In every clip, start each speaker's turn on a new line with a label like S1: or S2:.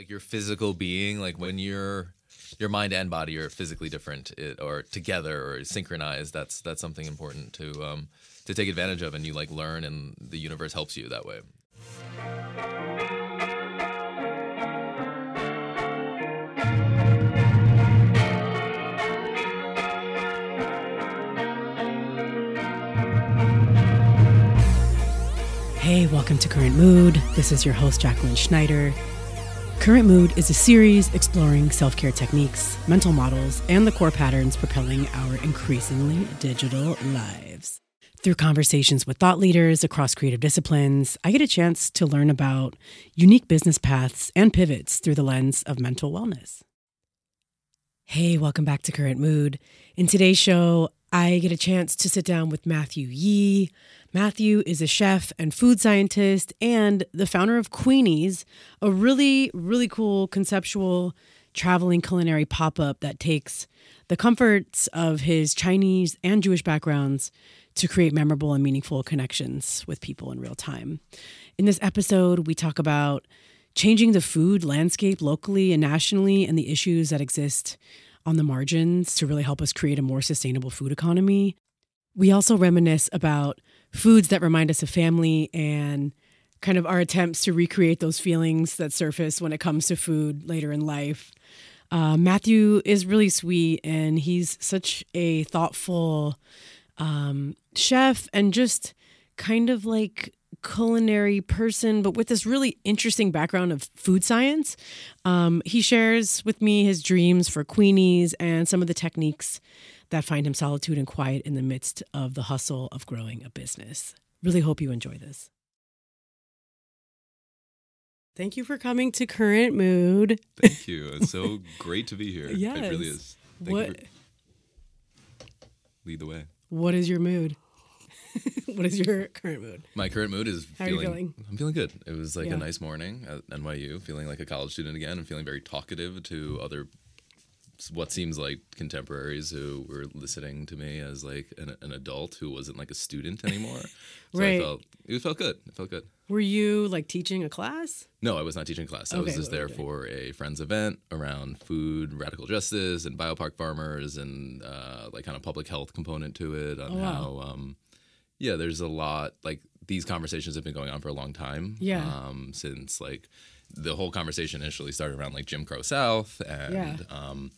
S1: like your physical being, like when you're your mind and body are physically different it, or together or synchronized. That's that's something important to um, to take advantage of, and you like learn, and the universe helps you that way.
S2: Hey, welcome to Current Mood. This is your host, Jacqueline Schneider. Current Mood is a series exploring self care techniques, mental models, and the core patterns propelling our increasingly digital lives. Through conversations with thought leaders across creative disciplines, I get a chance to learn about unique business paths and pivots through the lens of mental wellness. Hey, welcome back to Current Mood. In today's show, I get a chance to sit down with Matthew Yee. Matthew is a chef and food scientist and the founder of Queenies, a really, really cool conceptual traveling culinary pop up that takes the comforts of his Chinese and Jewish backgrounds to create memorable and meaningful connections with people in real time. In this episode, we talk about changing the food landscape locally and nationally and the issues that exist on the margins to really help us create a more sustainable food economy. We also reminisce about foods that remind us of family and kind of our attempts to recreate those feelings that surface when it comes to food later in life. Uh, Matthew is really sweet and he's such a thoughtful um, chef and just kind of like culinary person, but with this really interesting background of food science. Um, he shares with me his dreams for Queenies and some of the techniques that find him solitude and quiet in the midst of the hustle of growing a business. Really hope you enjoy this. Thank you for coming to Current Mood.
S1: Thank you. It's so great to be here.
S2: Yes.
S1: It really is. Thank
S2: what
S1: you for- lead the way.
S2: What is your mood? what is your current mood?
S1: My current mood is
S2: How are you
S1: feeling,
S2: feeling?
S1: I'm feeling good. It was like
S2: Yeah.
S1: a nice morning at NYU, feeling like a college student again, and feeling very talkative to other what seems like contemporaries who were listening to me as like an, an adult who wasn't like a student anymore. so
S2: Right.
S1: I felt it felt good. It felt good.
S2: Were you like teaching a class?
S1: No, I was not teaching class. I was just there for a friend's event around food, radical justice, and BIPOC farmers, and uh, like kind of public health component to it. On
S2: Oh, wow.
S1: how, um, yeah, there's a lot like these conversations have been going on for a long time.
S2: Yeah.
S1: Um, since like the whole conversation initially started around like Jim Crow South and
S2: Yeah.
S1: um,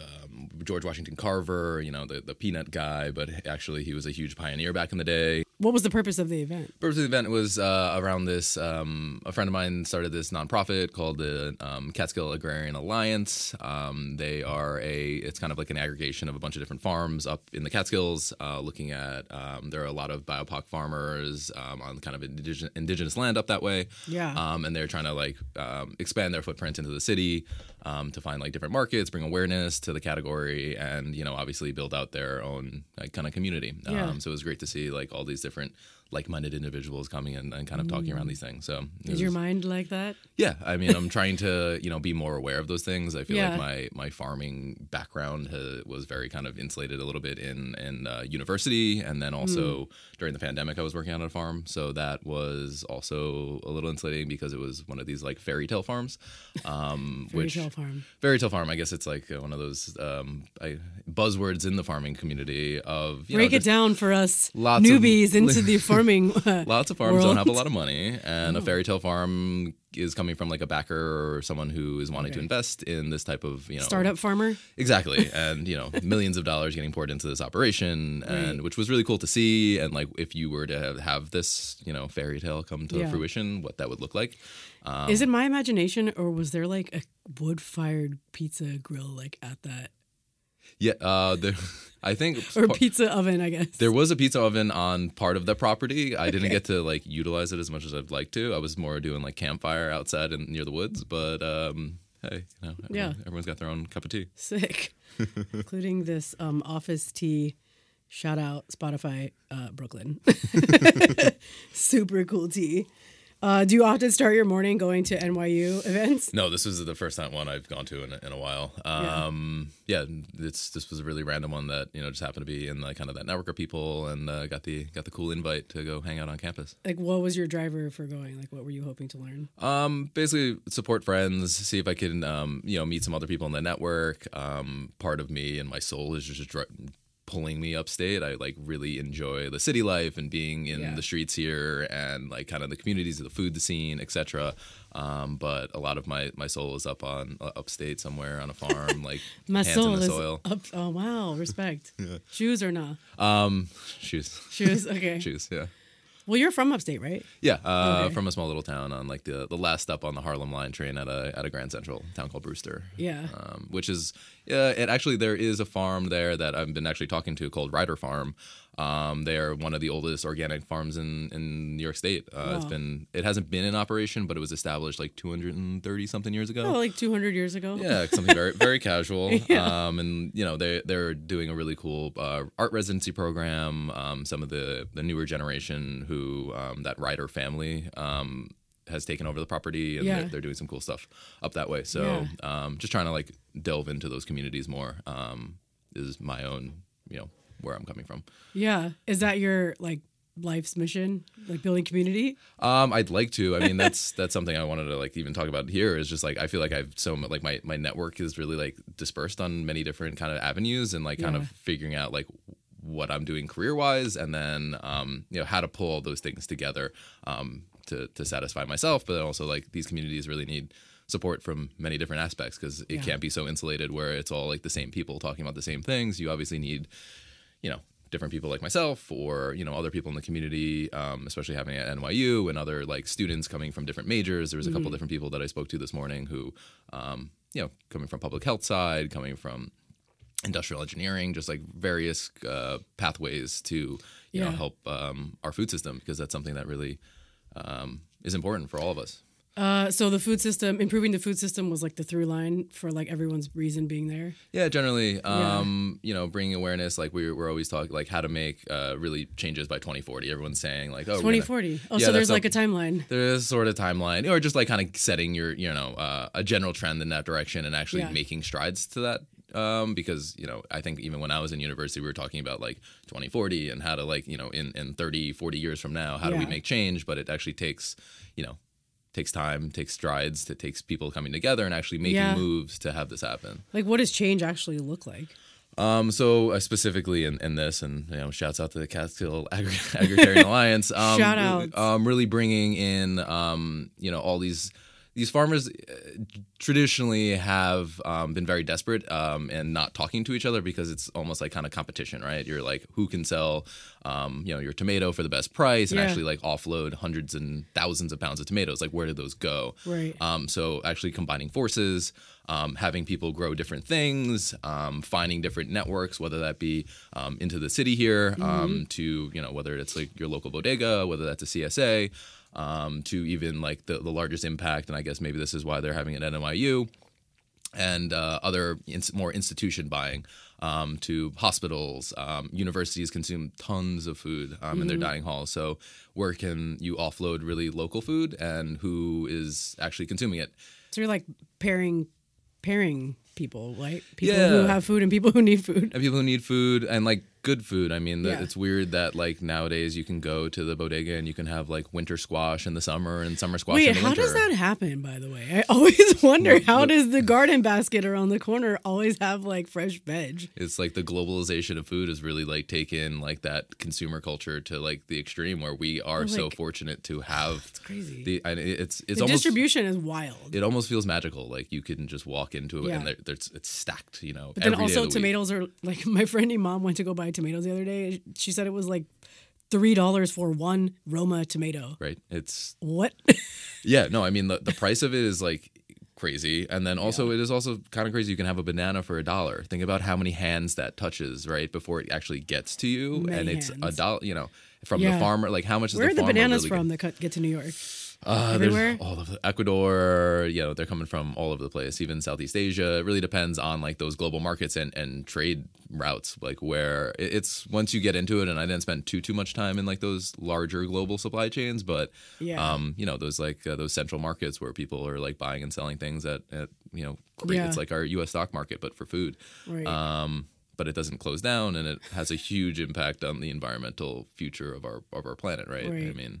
S1: um, George Washington Carver, you know, the, the peanut guy, but actually he was a huge pioneer back in the day.
S2: What was the purpose of the event?
S1: purpose of the event was uh, around this. Um, a friend of mine started this nonprofit called the um, Catskill Agrarian Alliance. Um, they are a. It's kind of like an aggregation of a bunch of different farms up in the Catskills, uh, looking at. Um, there are a lot of BIPOC farmers um, on kind of indigenous, indigenous land up that way.
S2: Yeah.
S1: Um, and they're trying to like um, expand their footprint into the city um, to find like different markets, bring awareness to the category, and you know obviously build out their own like kind of community.
S2: Yeah.
S1: Um, so it was great to see like all these different like-minded individuals coming in and kind of talking around these things. So
S2: Is your mind like that?
S1: yeah, I mean, I'm trying to you know be more aware of those things. I feel
S2: Yeah.
S1: like my my farming background ha was very kind of insulated a little bit in in uh, university, and then also
S2: Hmm.
S1: during the pandemic, I was working on a farm, so that was also a little insulating because it was one of these like fairy tale farms, um,
S2: Fairy
S1: which
S2: tale farm.
S1: fairy tale farm. I guess it's like one of those um, I, buzzwords in the farming community of you know,
S2: Break it down for us
S1: lots of-
S2: newbies into the farming.
S1: Lots of farms don't have a lot of money, and a fairy tale farm is coming from like a backer or someone who is wanting to invest in this type of you know
S2: Startup farmer.
S1: exactly, and you know millions of dollars getting poured into this operation, and
S2: Right.
S1: which was really cool to see. And like if you were to have, this you know fairy tale come to
S2: Yeah.
S1: fruition, what that would look like. Um,
S2: Is it my imagination, or was there like a wood-fired pizza grill like at that,
S1: Yeah, uh, there, I think
S2: or
S1: par-
S2: pizza oven? I guess.
S1: There was a pizza oven on part of the property. I didn't get to like utilize it as much as I'd like to. I was more doing like campfire outside and near the woods. But um, hey, you know, everyone,
S2: Yeah.
S1: everyone's got their own cup of tea.
S2: Sick. Including this um, office tea. Shout out Spotify uh, Brooklyn. Super cool tea. Uh, do you often start your morning going to NYU events?
S1: No, this is the first time one I've gone to in, a- in a while. Um, yeah, it's this was a really random one that you know just happened to be in like kind of that network of people, and uh, got the got the cool invite to go hang out on campus.
S2: Like, what was your driver for going? Like, what were you hoping to learn?
S1: Um, basically support friends, see if I can um, you know meet some other people in the network. Um, part of me and my soul is just dri- pulling me upstate. I like really enjoy the city life and being in
S2: Yeah.
S1: the streets here and like kind of the communities, the food the scene, etc. Um, but a lot of my my soul is up on uh, upstate somewhere on a farm, like
S2: My
S1: hands
S2: soul
S1: in the
S2: is
S1: soil.
S2: up. Oh wow, respect. Shoes or nah?
S1: Um, shoes,
S2: Shoes. Okay.
S1: shoes, yeah.
S2: Well, you're from upstate, right?
S1: Yeah, uh,
S2: Okay.
S1: from a small little town on like the, the last stop on the Harlem Line train at a at a Grand Central town called Brewster.
S2: Yeah.
S1: um, which is yeah. It actually there is a farm there that I've been actually talking to called Ryder Farm. Um, they are one of the oldest organic farms in, in New York State. Uh, It's
S2: Wow.
S1: been it hasn't been in operation, but it was established like 230 something years ago.
S2: Oh, like 200 years ago.
S1: Yeah, something very very casual.
S2: Yeah.
S1: Um, and you know they they're doing a really cool uh, art residency program. Um, some of the the newer generation who um, that Ryder family um, has taken over the property, and
S2: Yeah.
S1: they're, they're doing some cool stuff up that way. So
S2: Yeah.
S1: um, just trying to like delve into those communities more um, is my own you know where I'm coming from.
S2: Yeah. Is that your like life's mission, like building community?
S1: Um, I'd like to. I mean, that's that's something I wanted to like even talk about here. Is just like I feel like I've so like my my network is really like dispersed on many different kind of avenues and like kind
S2: Yeah.
S1: of figuring out like what I'm doing career wise, and then um, you know how to pull all those things together um, to to satisfy myself, but also like these communities really need support from many different aspects because it
S2: Yeah.
S1: can't be so insulated where it's all like the same people talking about the same things. You obviously need you know different people like myself or you know other people in the community um, especially having at nyu and other like students coming from different majors. There was a couple different people that i spoke to this morning who um, you know coming from public health side coming from industrial engineering just like various uh, pathways to you know help um, our food system because that's something that really um, is important for all of us
S2: Uh, so the food system, improving the food system was like the through line for like everyone's reason being there.
S1: Yeah, generally, um, you know, bringing awareness. Like we're, we're always talking, like how to make uh, really changes by 2040. Everyone's saying like, oh, we're gonna-
S2: 2040. Oh,
S1: Yeah,
S2: so there's like a timeline.
S1: there is sort of timeline, or just like kind of setting your, you know, uh, a general trend in that direction and actually
S2: Yeah.
S1: making strides to that. Um, because you know, I think even when I was in university, we were talking about like 2040 and how to like, you know, in in 30, 40 years from now, how do we make change? But it actually takes, you know, takes time, takes strides, it takes people coming together and actually making
S2: Yeah.
S1: moves to have this happen.
S2: Like, what does change actually look like?
S1: Um, so uh, specifically in, in this, and you know, shouts out to the Catskill Agri- Agritarian Alliance. Um,
S2: Shout out.
S1: Um, really bringing in, um, you know, all these these farmers uh, traditionally have um, been very desperate um, and not talking to each other because it's almost like kind of competition, right? You're like, who can sell, um, you know, your tomato for the best price and
S2: Yeah.
S1: actually like offload hundreds and thousands of pounds of tomatoes. Like, where did those go?
S2: Right.
S1: Um, so actually combining forces, um, having people grow different things, um, finding different networks, whether that be um, into the city here, um, to you know whether it's like your local bodega, whether that's a CSA, um, to even like the, the largest impact, and I guess maybe this is why they're having it at NYU and uh, other ins- more institution buying um, to hospitals. Um, universities consume tons of food um, in their dining halls. So where can you offload really local food and who is actually consuming it?
S2: So you're like pairing, pairing people, right? People
S1: Yeah.
S2: who have food and people who need food.
S1: And people who need food and like good food. I mean, the,
S2: Yeah.
S1: it's weird that like nowadays you can go to the bodega and you can have like winter squash in the summer and summer squash in
S2: Wait, how does that happen? By the way, I always wonder how does the garden basket around the corner always have like fresh veg?
S1: it's like the globalization of food has really like taken like that consumer culture to like the extreme where we are so fortunate to have
S2: It's crazy.
S1: the and it's it's
S2: the
S1: almost
S2: distribution is wild.
S1: it almost feels magical like you can just walk into it
S2: Yeah.
S1: and there, there's it's stacked you know
S2: But then
S1: every day
S2: also
S1: the week.
S2: tomatoes are like my friend Mom went to go buy tomatoes the other day. She said it was like three dollars for one Roma tomato.
S1: right it's
S2: What?
S1: yeah no i mean the, the price of it is like crazy and then also it is also kind of crazy you can have a banana for a dollar think about how many hands that touches right before it actually gets to you
S2: Many
S1: and it's a dollar you know from
S2: Yeah.
S1: the farmer like how much is
S2: Where
S1: the
S2: are the bananas
S1: really
S2: from that cut- get to New York?
S1: Uh, there's
S2: Everywhere?
S1: all of the Ecuador, you know, they're coming from all over the place, even Southeast Asia. It really depends on like those global markets and, and trade routes, like where it's once you get into it. And I didn't spend too too much time in like those larger global supply chains, but
S2: Yeah.
S1: um, you know, those like uh, those central markets where people are like buying and selling things at, at you know, great.
S2: Yeah.
S1: It's like our U.S. stock market, but for food.
S2: Right.
S1: Um, but it doesn't close down, and it has a huge impact on the environmental future of our of our planet, right? I
S2: Right.
S1: mean,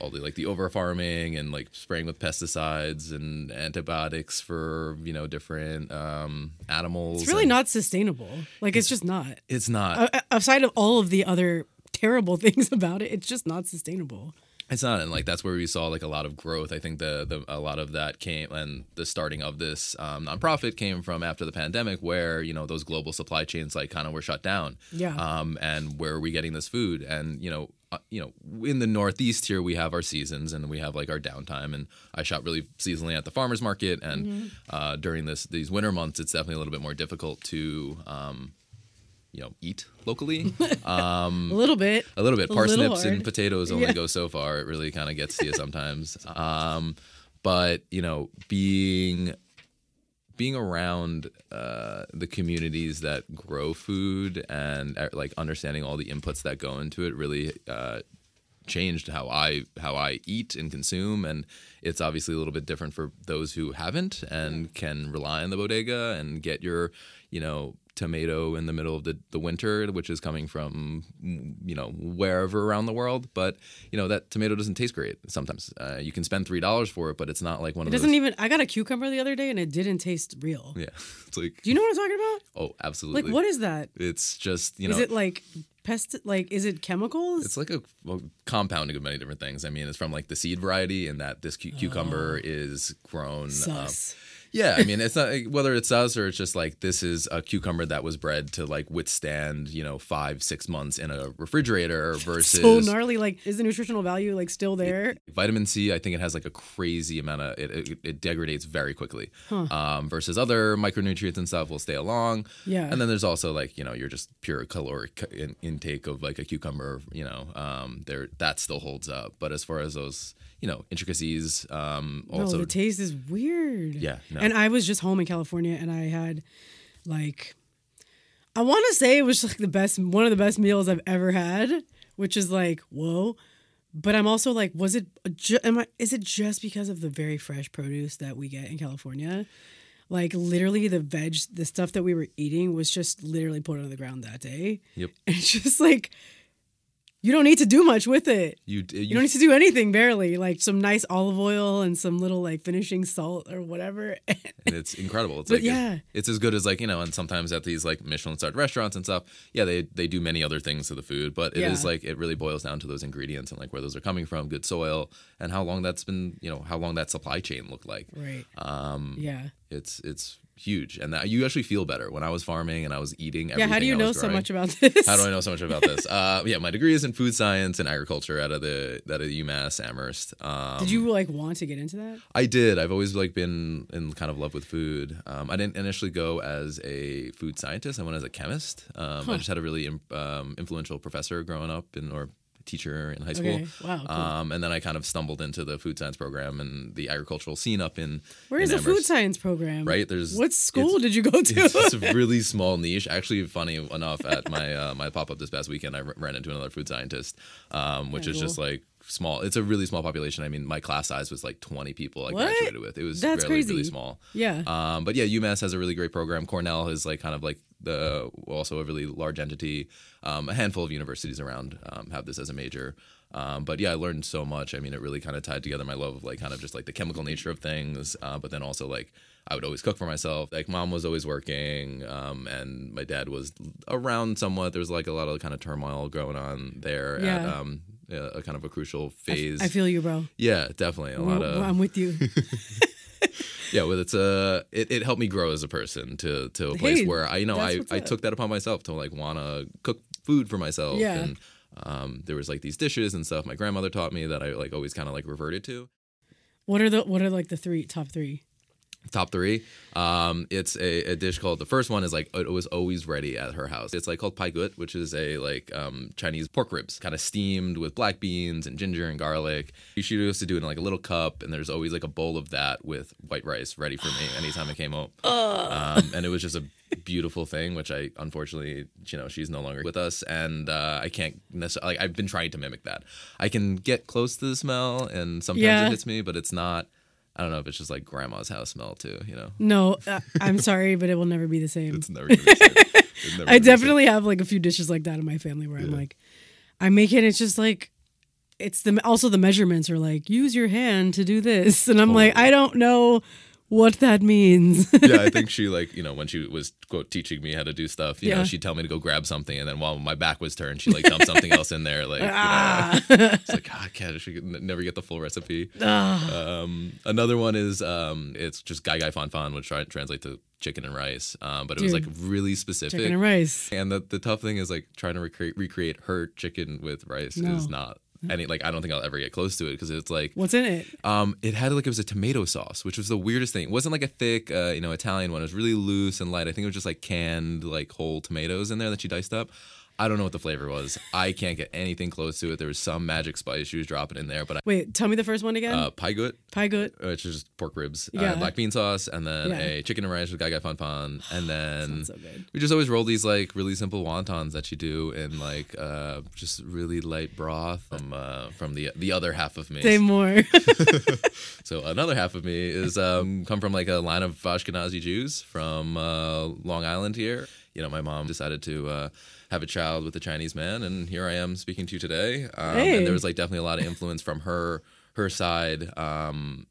S1: all the like the over farming and like spraying with pesticides and antibiotics for you know different um, animals.
S2: it's really
S1: and
S2: not sustainable. Like it's just not.
S1: It's not.
S2: Aside of all of the other terrible things about it, it's just not sustainable.
S1: It's not, and like that's where we saw like a lot of growth. I think the, the a lot of that came, and the starting of this um, nonprofit came from after the pandemic, where you know those global supply chains like kind of were shut down.
S2: Yeah.
S1: Um, and where are we getting this food? And you know, uh, you know, in the Northeast here we have our seasons and we have like our downtime. And I shop really seasonally at the farmers market, and
S2: Mm-hmm.
S1: uh, during this these winter months, it's definitely a little bit more difficult to. Um, you know, eat locally.
S2: Um, a little bit.
S1: a little bit.
S2: A little
S1: Parsnips and potatoes only
S2: Yeah.
S1: go so far. It really kind of gets to you sometimes. Um, but you know, being being around uh, the communities that grow food and uh, like understanding all the inputs that go into it really uh, changed how I how I eat and consume, and it's obviously a little bit different for those who haven't and can rely on the bodega and get your you know tomato in the middle of the, the winter, which is coming from you know wherever around the world. But you know that tomato doesn't taste great sometimes. Uh, you can spend three dollars for it, but it's not like one
S2: It
S1: of those.
S2: doesn't even. I got a cucumber the other day and it didn't taste real.
S1: yeah, it's like
S2: Do you know what I'm talking about?
S1: oh, absolutely.
S2: Like, what is that?
S1: It's just you know
S2: Is it like pest? Like, is it chemicals?
S1: It's like a, a compounding of many different things. I mean, it's from like the seed variety, and that this cu- cucumber is grown. um,
S2: sus.
S1: Yeah, I mean, it's not whether it's us or it's just like this is a cucumber that was bred to like withstand, you know, five six months in a refrigerator versus
S2: so gnarly. Like, is the nutritional value like still there?
S1: vitamin C. I think it has like a crazy amount of it. It, it degrades very quickly. Um, versus other micronutrients and stuff will stay along.
S2: Yeah.
S1: And then there's also like you know your just pure caloric in, intake of like a cucumber. You know, um, there that still holds up. But as far as those you know intricacies, um, also
S2: no, the taste is weird.
S1: Yeah, no.
S2: And I was just home in California and I had like I want to say it was like the best one of the best meals I've ever had, which is like, whoa. But I'm also like, was it ju- am I is it just because of the very fresh produce that we get in California? Like literally the veg, the stuff that we were eating was just literally put on the ground that day.
S1: Yep.
S2: And it's just like you don't need to do much with it.
S1: you you,
S2: You don't need to do anything barely, like some nice olive oil and some little like finishing salt or whatever.
S1: and it's incredible. It's
S2: But
S1: like
S2: yeah.
S1: it- it's as good as like you know, and sometimes at these like Michelin starred restaurants and stuff, yeah, they they do many other things to the food, but it is
S2: Yeah.
S1: like it really boils down to those ingredients and like where those are coming from, good soil, and how long that's been you know how long that supply chain looked like.
S2: right.
S1: Um,
S2: Yeah.
S1: It's it's huge, and that you actually feel better when I was farming and I was eating. Everything
S2: Yeah. How do you know
S1: was
S2: so much about this?
S1: How do I know so much about this? Uh, yeah, my degree is in food science and agriculture out of the out of UMass Amherst. Um,
S2: Did you like want to get into that?
S1: I did. I've always like been in kind of love with food. Um, I didn't initially go as a food scientist. I went as a chemist. Um, I just had a really um, influential professor growing up, in, or teacher in high school.
S2: Okay. Wow, cool.
S1: Um, and then I kind of stumbled into the food science program and the agricultural scene up in.
S2: Where is the food science program?
S1: Right, there's-
S2: what school did you go to?
S1: It's a really small niche. Actually, funny enough, at my uh, my pop up this past weekend, I r- ran into another food scientist, um, which
S2: Very
S1: is just like small. It's a really small population. I mean, my class size was like 20 people I
S2: What?
S1: graduated with. It was
S2: That's
S1: really,
S2: crazy.
S1: really small.
S2: yeah.
S1: Um, but yeah, UMass has a really great program. Cornell is like kind of like the also a really large entity. Um, a handful of universities around um, have this as a major. Um, but yeah, I learned so much. I mean, it really kind of tied together my love of like kind of just like the chemical nature of things, uh, but then also like I would always cook for myself. Like mom was always working, um, and my dad was around somewhat. There was like a lot of kind of turmoil going on there at
S2: Yeah.
S1: um, a, a kind of a crucial phase.
S2: I feel you, bro.
S1: yeah, definitely a lot of
S2: I'm with you.
S1: yeah well it's uh it, it helped me grow as a person to to a place
S2: Hey,
S1: where i you know i i
S2: up.
S1: took that upon myself to like want to cook food for myself
S2: Yeah.
S1: and um there was like these dishes and stuff my grandmother taught me that i like always kind of like reverted to
S2: what are the what are like the three top three?
S1: Top three. Um, it's a, a dish called the first one is like it was always ready at her house. It's like called pai gut, which is a like um, Chinese pork ribs, kind of steamed with black beans and ginger and garlic. She used to do it in like a little cup, and there's always like a bowl of that with white rice ready for me anytime I came home. Um, and it was just a beautiful thing, which I unfortunately, you know, she's no longer with us, and uh, I can't necessarily. Like, I've been trying to mimic that. I can get close to the smell, and sometimes
S2: Yeah.
S1: it hits me, but it's not. I don't know if it's just like grandma's house smell too. You know,
S2: No, uh, I'm sorry, but it will never be the same.
S1: it's never. Gonna be the same.
S2: I
S1: gonna be the same.
S2: definitely have like a few dishes like that in my family where I'm like, I make it. It's just like, it's the also the measurements are like use your hand to do this, and I'm like, I don't know what that means.
S1: yeah, I think she like you know when she was quote teaching me how to do stuff, you
S2: Yeah.
S1: know, she'd tell me to go grab something, and then while my back was turned, she like dumped something else in there, like you know,
S2: Ah.
S1: it's like God, I can't. She could never get the full recipe.
S2: Ah.
S1: Um, another one is um, it's just gai gai fan fan, which try, translate to chicken and rice, um, but it was like really specific.
S2: Chicken and rice.
S1: And the, the tough thing is like trying to recreate recreate her chicken with rice
S2: No.
S1: is not any like I don't think I'll ever get close to it because it's like
S2: What's in it?
S1: um, it had like it was a tomato sauce, which was the weirdest thing. It wasn't like a thick, uh, you know, Italian one. It was really loose and light. I think it was just like canned, like whole tomatoes in there that she diced up. I don't know what the flavor was. I can't get anything close to it. There was some magic spice she was dropping in there, but
S2: Wait, tell me the first one again.
S1: uh, pai gut,
S2: Pie gut,
S1: which is just pork ribs,
S2: Yeah.
S1: uh, black bean sauce, and then
S2: Yeah.
S1: a chicken and rice with gai gai fan fan, and then
S2: so
S1: we just always roll these like really simple wontons that you do in like uh, just really light broth from uh, from the the other half of me.
S2: Say more.
S1: So another half of me is um, come from like a line of Ashkenazi Jews from uh, Long Island here. You know, my mom decided to uh, have a child with a Chinese man, and here I am speaking to you today. Um,
S2: Hey.
S1: And there was like definitely a lot of influence from her her side um,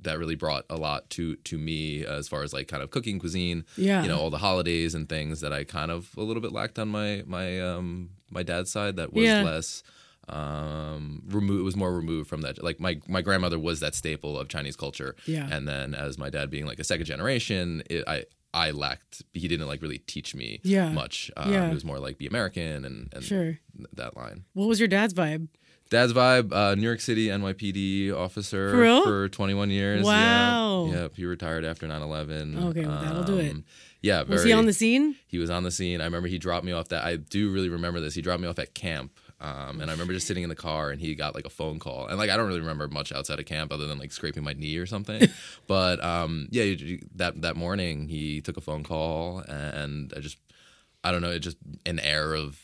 S1: that really brought a lot to to me as far as like kind of cooking cuisine.
S2: Yeah.
S1: you know, all the holidays and things that I kind of a little bit lacked on my my um, my dad's side. That was
S2: Yeah.
S1: less um removed it was more removed from that like my my grandmother was that staple of chinese culture
S2: Yeah.
S1: and then as my dad being like a second generation it, i i lacked he didn't like really teach me
S2: Yeah.
S1: much um,
S2: Yeah.
S1: it was more like be american and and
S2: Sure.
S1: that line
S2: What was your dad's vibe?
S1: dad's vibe uh new york city nypd officer
S2: For
S1: for 21 years
S2: Wow.
S1: yeah, yeah he retired after 9-11
S2: Okay, well, that'll do it.
S1: Um, yeah very,
S2: Was he on the scene?
S1: he was on the scene. I remember he dropped me off that I do really remember this. He dropped me off at camp. Um, and I remember just sitting in the car and he got like a phone call. And like I don't really remember much outside of camp other than like scraping my knee or something. but um, yeah, you- you- that that morning he took a phone call and I just I don't know, it just an air of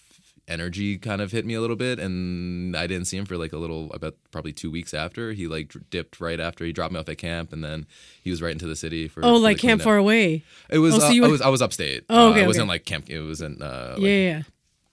S1: energy kind of hit me a little bit and I didn't see him for like a little about probably 2 weeks after. He like dipped right after he dropped me off at camp and then he was right into the city for
S2: Oh,
S1: for
S2: like camp
S1: cleanup.
S2: far away.
S1: It was.
S2: Oh,
S1: uh, I was. I was upstate.
S2: Oh,
S1: Uh,
S2: okay,
S1: it wasn't like camp. It wasn't. Uh, like,
S2: yeah, yeah.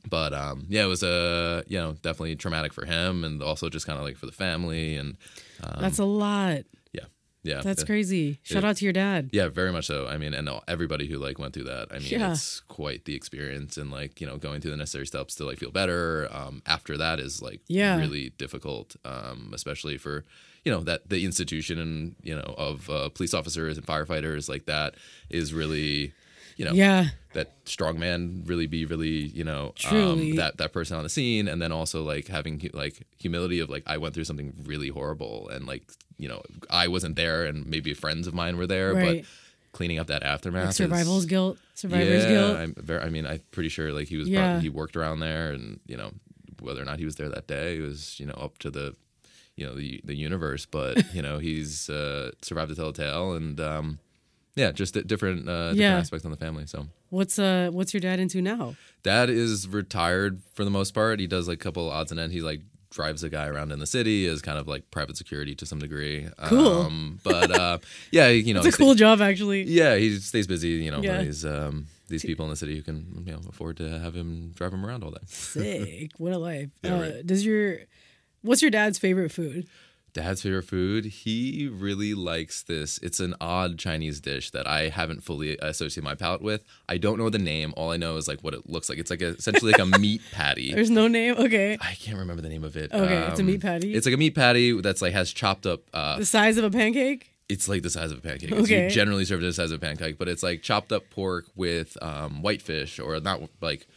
S1: But um, yeah, it was uh, you know definitely traumatic for him, and also just kind of like for the family, and um,
S2: That's a lot.
S1: yeah, yeah.
S2: That's
S1: uh,
S2: crazy. Shout
S1: yeah.
S2: out to your dad.
S1: Yeah, very much so. I mean, and everybody who like went through that. I mean,
S2: Yeah.
S1: it's quite the experience, and like you know, going through the necessary steps to like feel better. Um, after that is like
S2: Yeah.
S1: really difficult, um, especially for you know that the institution and you know of uh, police officers and firefighters like that is really you know
S2: Yeah.
S1: that strong man really be really you know um, that that person on the scene and then also like having like humility of like I went through something really horrible and like you know I wasn't there and maybe friends of mine were there
S2: Right.
S1: but cleaning up that aftermath
S2: Like
S1: is-
S2: guilt. Survivor's
S1: yeah,
S2: guilt.
S1: I'm very, I mean I'm pretty sure like he was
S2: Yeah.
S1: probably, he worked around there and you know whether or not he was there that day was you know up to the you know the the universe but you know he's uh survived to tell a tale and um yeah just di- different uh different
S2: Yeah.
S1: aspects on the family so
S2: What's uh what's your dad into now?
S1: Dad is retired for the most part. He does like a couple odds and ends. He like drives a guy around in the city as kind of like private security to some degree.
S2: Cool.
S1: Um, but uh, yeah, you know,
S2: It's a cool job actually.
S1: yeah, he stays busy. You know,
S2: Yeah.
S1: he's um, these people in the city who can you know afford to have him drive him around all day.
S2: Sick. What a life.
S1: Yeah,
S2: uh,
S1: right.
S2: Does your what's your dad's favorite food?
S1: Dad's favorite food. He really likes this. It's an odd Chinese dish that I haven't fully associated my palate with. I don't know the name. All I know is like what it looks like. It's like a, essentially like a meat patty.
S2: There's no name. Okay.
S1: I can't remember the name of it.
S2: Okay, it's a meat
S1: Um,
S2: patty?
S1: It's like a meat patty that's like has chopped up. Uh,
S2: The size of a pancake?
S1: it's like the size of a pancake. It's
S2: Okay.
S1: generally served as the size of a pancake, but it's like chopped up pork with um, whitefish or not like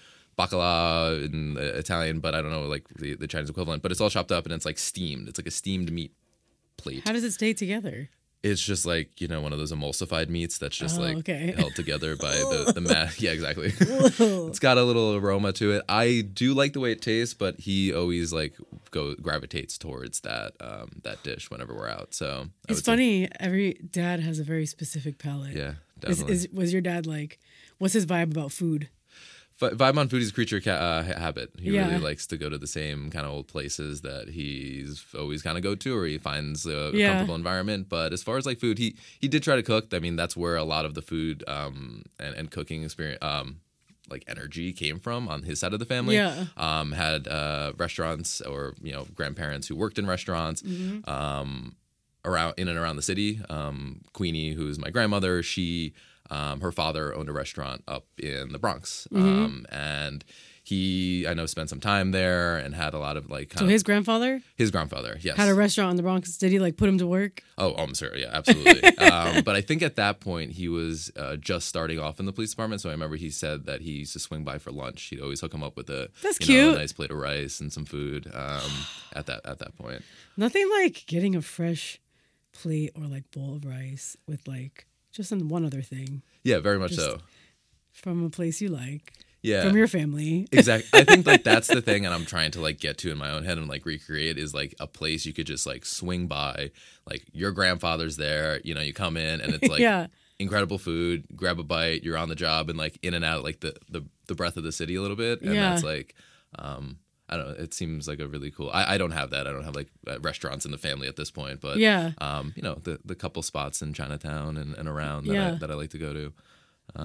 S1: bacala in uh, Italian, but I don't know like the, the Chinese equivalent. But it's all chopped up and it's like steamed. It's like a steamed meat plate.
S2: How does it stay together?
S1: It's just like you know one of those emulsified meats that's just
S2: Oh,
S1: like
S2: okay.
S1: held together by the the mass. Yeah, exactly. It's got a little aroma to it. I do like the way it tastes, but he always like go gravitates towards that um, that dish whenever we're out. So I
S2: It's
S1: would say-
S2: funny. Every dad has a very specific palate.
S1: yeah,
S2: Is,
S1: definitely.
S2: is was your dad like? What's his vibe about food?
S1: F- Vibe on food is a creature ca- uh, habit. He
S2: Yeah.
S1: really likes to go to the same kind of old places that he's always kind of go to, or he finds a
S2: Yeah.
S1: comfortable environment. But as far as like food, he he did try to cook. I mean, that's where a lot of the food um, and, and cooking experience. Um, like energy came from on his side of the family.
S2: Yeah.
S1: Um, had uh, restaurants or you know grandparents who worked in restaurants
S2: Mm-hmm.
S1: um, around in and around the city. Um, Queenie, who's my grandmother, she um, her father owned a restaurant up in the Bronx,
S2: Mm-hmm.
S1: um, and he I know spent some time there and had a lot of like kind
S2: So
S1: of
S2: his grandfather
S1: his grandfather. Yes,
S2: had a restaurant in the Bronx. Did he like put him to work?
S1: Oh, oh, I'm sorry. Yeah, absolutely. um, but I think at that point he was uh, just starting off in the police department. So I remember he said that he used to swing by for lunch. He'd always hook him up with a
S2: That's
S1: you know,
S2: cute.
S1: a nice plate of rice and some food. Um, at that at that point,
S2: Nothing like getting a fresh plate or like bowl of rice with like just in one other thing
S1: yeah, very much
S2: Just-
S1: so.
S2: from a place you like
S1: Yeah,
S2: from your family.
S1: exactly. I think like that's the thing, and I'm trying to like get to in my own head and like recreate is like a place you could just like swing by. Like your grandfather's there. You know, you come in and it's like
S2: yeah,
S1: incredible food. Grab a bite. You're on the job and like in and out like the the the breath of the city a little bit. And
S2: Yeah.
S1: that's like, um, I don't know. It seems like a really cool. I, I don't have that. I don't have like uh, restaurants in the family at this point. But
S2: yeah.
S1: um, you know the the couple spots in Chinatown and, and around that
S2: Yeah.
S1: I, that I like to go to.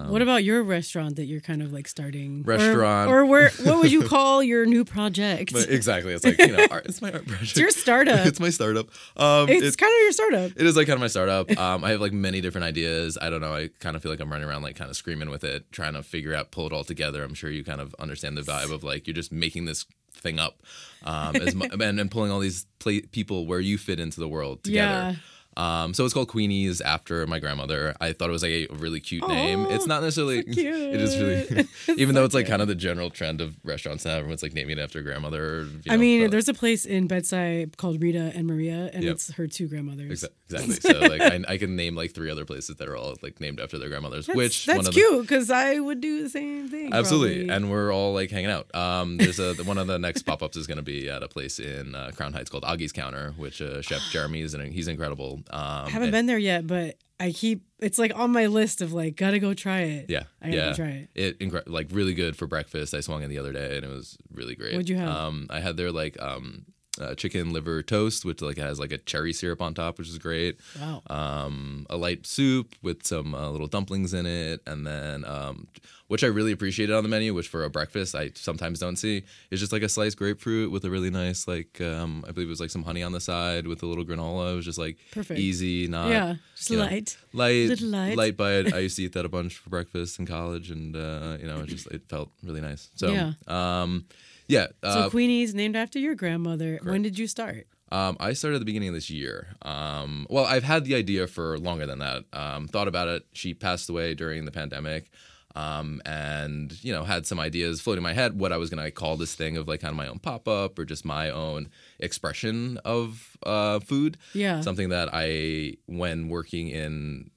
S2: what about your restaurant that you're kind of like starting? Or-
S1: Restaurant.
S2: or, where? What would you call your new project?
S1: But exactly, it's like you know, art, it's my art project.
S2: it's your startup.
S1: it's my startup. Um,
S2: it's
S1: it's
S2: kind of your startup.
S1: It is like kind of my startup. Um, I have like many different ideas. I don't know. I kind of feel like I'm running around like kind of screaming with it, trying to figure out, pull it all together. I'm sure you kind of understand the vibe of like you're just making this thing up, um, as mu- and, and pulling all these pla people where you fit into the world together.
S2: Yeah.
S1: Um, so it's called Queenie's after my grandmother. I thought it was like a really cute name. It's not necessarily.
S2: so cute.
S1: It is really, even
S2: so
S1: though it's like
S2: cute.
S1: kind of the general trend of restaurants now. Everyone's like naming it after grandmother. Or,
S2: I
S1: know,
S2: mean,
S1: but-
S2: there's a place in Bed-Stuy called Rita and Maria, and
S1: Yep.
S2: it's her two grandmothers.
S1: Exa- Exactly. So like I, I can name like three other places that are all like named after their grandmothers.
S2: That's,
S1: which
S2: that's
S1: one of
S2: cute because I would do the same thing.
S1: Absolutely,
S2: probably.
S1: and we're all like hanging out. Um, there's a one of the next pop ups is going to be at a place in uh, Crown Heights called Augie's Counter, which uh, Chef Jeremy is and he's incredible. Um,
S2: I haven't
S1: and-
S2: been there yet, but I keep it's like on my list of like gotta go try it.
S1: Yeah,
S2: I gotta
S1: yeah,
S2: try it.
S1: It like really good for breakfast. I swung in the other day and it was really great.
S2: What'd you have?
S1: Um, I had their like um, uh, chicken liver toast, which like has like a cherry syrup on top, which is great.
S2: Wow.
S1: um, a light soup with some uh, little dumplings in it, and then um, which I really appreciated on the menu, which for a breakfast I sometimes don't see, is just like a sliced grapefruit with a really nice like um, I believe it was like some honey on the side with a little granola. It was just like
S2: Perfect.
S1: easy, not
S2: yeah, just
S1: you know,
S2: light.
S1: light,
S2: light.
S1: bite. I used to eat that a bunch for breakfast in college, and uh, you know it just it felt really nice. So
S2: Yeah.
S1: um, yeah.
S2: So
S1: Uh,
S2: Queenie's named after your grandmother. When did you start?
S1: um, I started at the beginning of this year. Um, well, I've had the idea for longer than that. Um, thought about it. She passed away during the pandemic. Um, and you know, had some ideas floating in my head what I was gonna call this thing of like kind of my own pop up or just my own expression of uh, food.
S2: Yeah.
S1: Something that I, when working in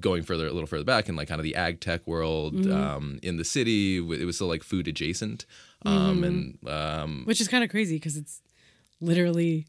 S1: going further a little further back in like kind of the ag tech world
S2: Mm-hmm.
S1: um, in the city, it was still like food adjacent.
S2: Mm-hmm.
S1: Um, and um,
S2: Which is kind of crazy because it's literally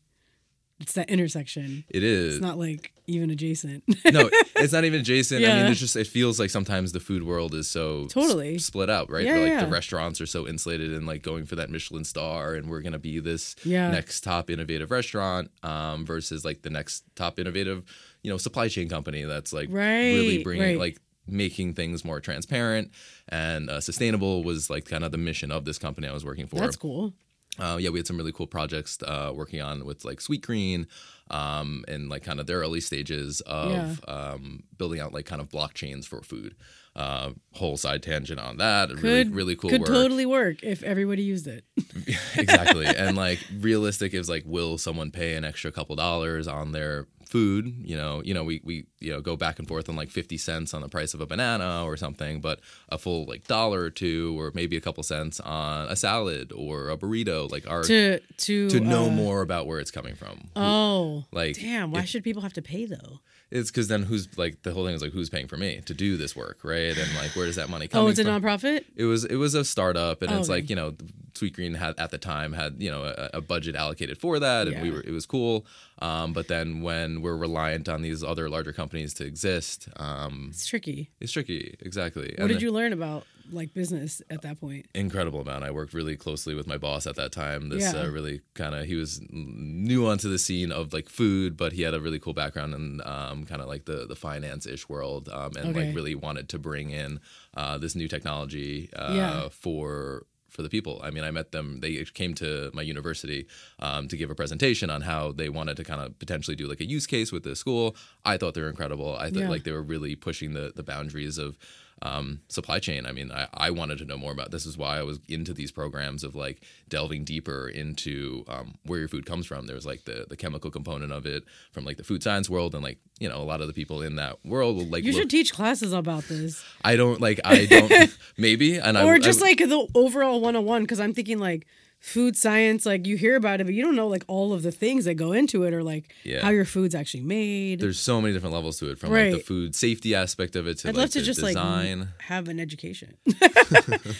S2: it's that intersection.
S1: it is
S2: It's not like even adjacent.
S1: no, it's not even adjacent. I mean, it's just it feels like sometimes the food world is so s-
S2: Totally.
S1: split out, right?
S2: Yeah,
S1: like
S2: yeah.
S1: the restaurants are so insulated and like going for that Michelin star, and we're gonna be this
S2: Yeah.
S1: next top innovative restaurant, um, versus like the next top innovative, you know, supply chain company that's like really bringing
S2: right.
S1: like making things more transparent and uh, sustainable was like kind of the mission of this company I was working for.
S2: That's cool.
S1: Uh, yeah, we had some really cool projects uh, working on with like Sweetgreen um, and like kind of their early stages of um, building out like kind of blockchains for food. Uh, whole side tangent on that. really,
S2: Could
S1: really cool
S2: Could
S1: work.
S2: totally work if everybody used it.
S1: exactly. And like realistic is like, will someone pay an extra couple dollars on their food? You know, you know, we we you know go back and forth on like fifty cents on the price of a banana or something, but a full like dollar or two, or maybe a couple cents on a salad or a burrito, like our
S2: To to
S1: to know
S2: uh,
S1: more about where it's coming from.
S2: Oh,
S1: Like,
S2: damn! Why
S1: if-
S2: should people have to pay though?
S1: It's because then who's like the whole thing is like who's paying for me to do this work, right? And like where does that money come? From?
S2: Oh, it's a
S1: from?
S2: nonprofit.
S1: It was it was a startup, and
S2: Oh,
S1: it's
S2: okay.
S1: like you know, Sweetgreen had at the time had you know a, a budget allocated for that, and we were it was cool. Um, but then when we're reliant on these other larger companies to exist, um,
S2: It's tricky.
S1: it's tricky. Exactly.
S2: What did you learn about like business at that point?
S1: incredible amount. I worked really closely with my boss at that time. This
S2: Yeah.
S1: uh, really kind of he was new onto the scene of like food, but he had a really cool background in um, kind of like the the finance ish world, um, and
S2: Okay.
S1: like really wanted to bring in uh, this new technology uh,
S2: Yeah.
S1: for. For the people, I mean, I met them. They came to my university um, to give a presentation on how they wanted to kind of potentially do like a use case with the school. I thought they were incredible. I thought
S2: Yeah.
S1: like they were really pushing the the boundaries of um, supply chain. I mean, I, I wanted to know more about this. Is why I was into these programs of like delving deeper into um, where your food comes from. There was like the the chemical component of it from like the food science world, and like you know a lot of the people in that world will like.
S2: You
S1: look-
S2: should teach classes about this,
S1: I don't like. I don't. maybe and I
S2: or just
S1: I,
S2: like the overall one on one. Because I'm thinking like food science, like you hear about it, but you don't know like all of the things that go into it, or like
S1: Yeah.
S2: how your food's actually made.
S1: there's so many different levels to it from like the food safety aspect of it to
S2: I'd
S1: like
S2: love to
S1: the
S2: just
S1: design.
S2: like have an education.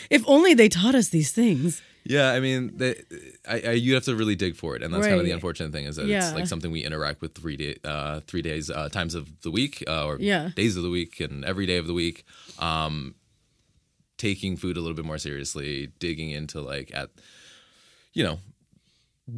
S2: if only they taught us these things.
S1: Yeah, I mean, they, I, I you have to really dig for it, and that's kind of the unfortunate thing is that
S2: Yeah.
S1: it's like something we interact with three day, uh, three days uh, times of the week, uh, or
S2: Yeah.
S1: days of the week, and every day of the week. Um, taking food a little bit more seriously, digging into like at, you know,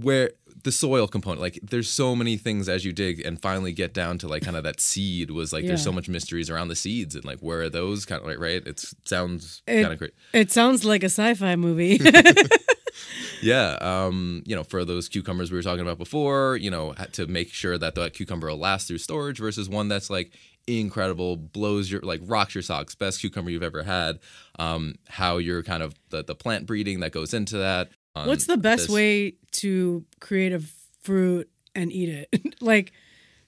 S1: where the soil component like there's so many things as you dig and finally get down to like kind of that seed was like there's so much mysteries around the seeds and like where are those kind of like right it sounds
S2: It-
S1: kind of great
S2: It sounds like a sci-fi movie.
S1: Yeah, um, you know, for those cucumbers we were talking about before, you know, to make sure that the cucumber will last through storage versus one that's like incredible, blows your like rocks your socks, best cucumber you've ever had. Um, how you're kind of the, the plant breeding that goes into that.
S2: What's the best
S1: this-
S2: way to create a fruit and eat it? like,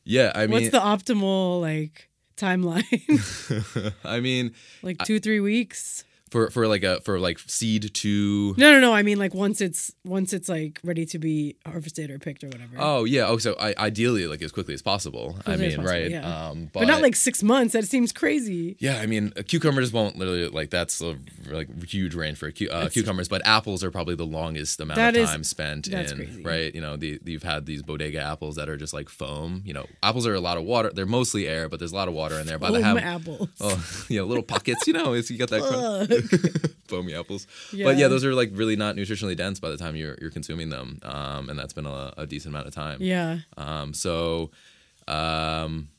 S1: Yeah, I mean,
S2: what's the optimal like timeline?
S1: I mean,
S2: like two, three weeks?
S1: For for like a for like seed to
S2: No, no, no. I mean, like once it's once it's like ready to be harvested or picked or whatever.
S1: Oh yeah. Oh, so I, ideally, like as quickly as possible. I
S2: Quickly as
S1: mean,
S2: possible,
S1: right?
S2: yeah.
S1: Um,
S2: but, not like six months. That seems crazy.
S1: Yeah, I mean, cucumbers won't literally like that's a like huge range for cu- uh, cucumbers, but apples are probably the longest amount
S2: That
S1: of
S2: is-
S1: time spent in
S2: crazy.
S1: right. You know, the, you've had these bodega apples that are just like foam. You know, apples are a lot of water. They're mostly air, but there's a lot of water in there. But they
S2: Foam
S1: have
S2: apples.
S1: oh, you know, little pockets. You know, it's, you got that. foamy apples. But
S2: Yeah.
S1: yeah, those are like really not nutritionally dense by the time you're you're consuming them, um, and that's been a, a decent amount of time.
S2: yeah.
S1: Um, so, um,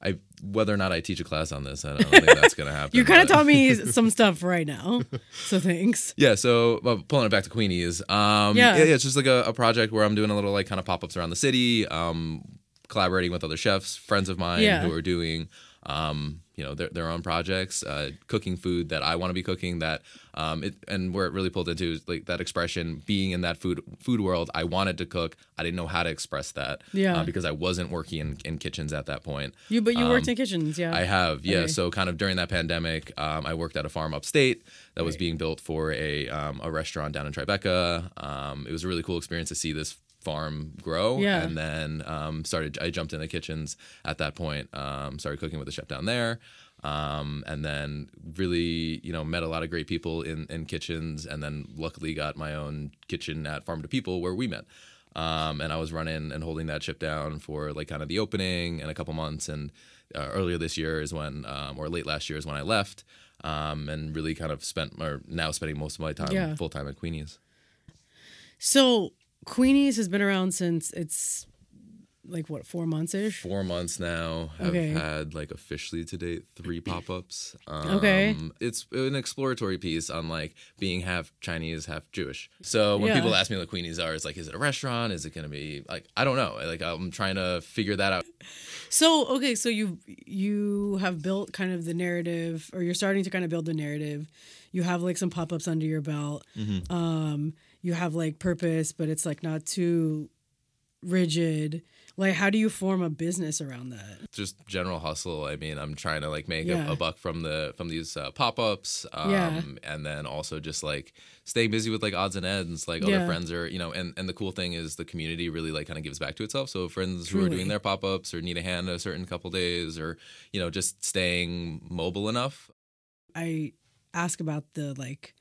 S1: I whether or not I teach a class on this, I don't think that's gonna happen.
S2: You kind of taught me some stuff right now. So thanks.
S1: Yeah, so well, pulling it back to Queenie's, um,
S2: Yeah.
S1: yeah. yeah, it's just like a, a project where I'm doing a little like kind of pop ups around the city, um, collaborating with other chefs, friends of mine
S2: Yeah.
S1: who are doing, um, you know, their, their own projects, uh, cooking food that I want to be cooking. That, um, it, and where it really pulled into is like that expression, being in that food food world. I wanted to cook, I didn't know how to express that,
S2: Yeah.
S1: uh, because I wasn't working in, in kitchens at that point.
S2: You, but you worked
S1: Um,
S2: in kitchens, yeah.
S1: I have, yeah.
S2: Okay.
S1: So kind of during that pandemic, um, I worked at a farm upstate that was being built for a um, a restaurant down in Tribeca. Um, it was a really cool experience to see this farm grow,
S2: Yeah.
S1: and then um, started. I jumped in the kitchens at that point. Um, started cooking with the chef down there. Um, and then really, you know, met a lot of great people in, in kitchens, and then luckily got my own kitchen at Farm to People where we met. Um, and I was running and holding that ship down for like kind of the opening and a couple months. And uh, earlier this year is when, um, or late last year is when I left, um, and really kind of spent, or now spending most of my time
S2: Yeah.
S1: full time at Queenie's.
S2: so Queenie's has been around since it's like what four months ish.
S1: Four months now. Have
S2: Okay.
S1: had like officially to date three pop ups. Um,
S2: Okay.
S1: It's an exploratory piece on like being half Chinese, half Jewish. So when
S2: Yeah.
S1: people ask me what Queenie's are, it's like, is it a restaurant? Is it going to be like, I don't know. Like I'm trying to figure that out.
S2: So okay, so you you have built kind of the narrative, or you're starting to kind of build the narrative. You have like some pop ups under your belt. Um, you have like purpose, but it's like not too rigid. Like, how do you form a business around that?
S1: just general hustle. I mean, I'm trying to like make
S2: Yeah.
S1: a, a buck from the from these uh, pop ups, um,
S2: Yeah.
S1: and then also just like staying busy with like odds and ends. Like other friends are, you know, and and the cool thing is the community really like kind of gives back to itself. So friends who are doing their pop ups or need a hand a certain couple days, or you know, just staying mobile enough.
S2: I ask about the like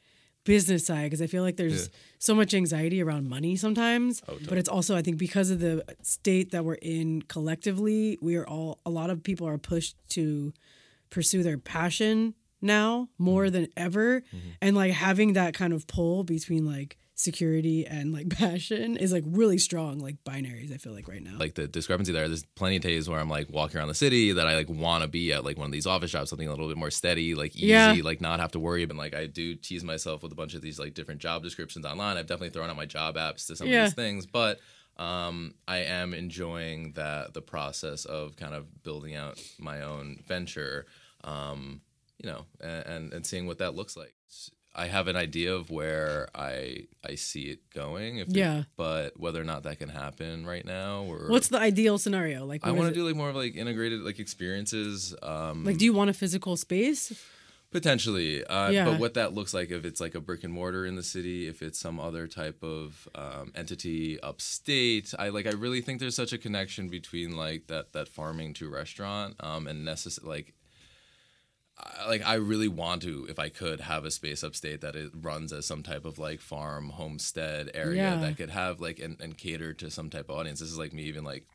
S2: business side because I feel like there's
S1: Yeah.
S2: so much anxiety around money sometimes.
S1: Oh,
S2: but it's also I think because of the state that we're in collectively, we are all a lot of people are pushed to pursue their passion now more
S1: Mm-hmm.
S2: than ever. And like having that kind of pull between like security and like passion is like really strong, like binaries, I feel like right now.
S1: like the discrepancy there. There's plenty of days where I'm like walking around the city that I like want to be at like one of these office jobs, something a little bit more steady, like easy,
S2: Yeah.
S1: like not have to worry. But like I do tease myself with a bunch of these like different job descriptions online. I've definitely thrown out my job apps to some
S2: Yeah.
S1: of these things, but um, I am enjoying that the process of kind of building out my own venture, um, you know, and, and and seeing what that looks like. I have an idea of where I I see it going. If it-
S2: Yeah.
S1: but whether or not that can happen right now, or
S2: What's the ideal scenario? Like
S1: I want to do like more of like integrated like experiences. Um,
S2: like do you want a physical space?
S1: potentially, uh,
S2: Yeah.
S1: but what that looks like if it's like a brick and mortar in the city, if it's some other type of um, entity upstate. I like I really think there's such a connection between like that that farming to restaurant um, and necess- like. I- Like I really want to, if I could, have a space upstate that it runs as some type of like farm homestead area
S2: Yeah.
S1: that could have like and, and cater to some type of audience. This is like me even like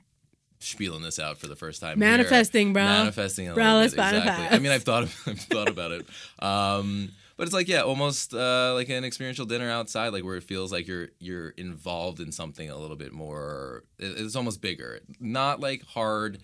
S1: spieling this out for the first time. here.
S2: Manifesting, bro.
S1: Manifesting, a
S2: Bro, let's
S1: exactly.
S2: manifest.
S1: I mean, I've thought, I've thought about it. Um, but it's like, yeah, almost uh, like an experiential dinner outside, like where it feels like you're you're involved in something a little bit more. It's almost bigger, not like hard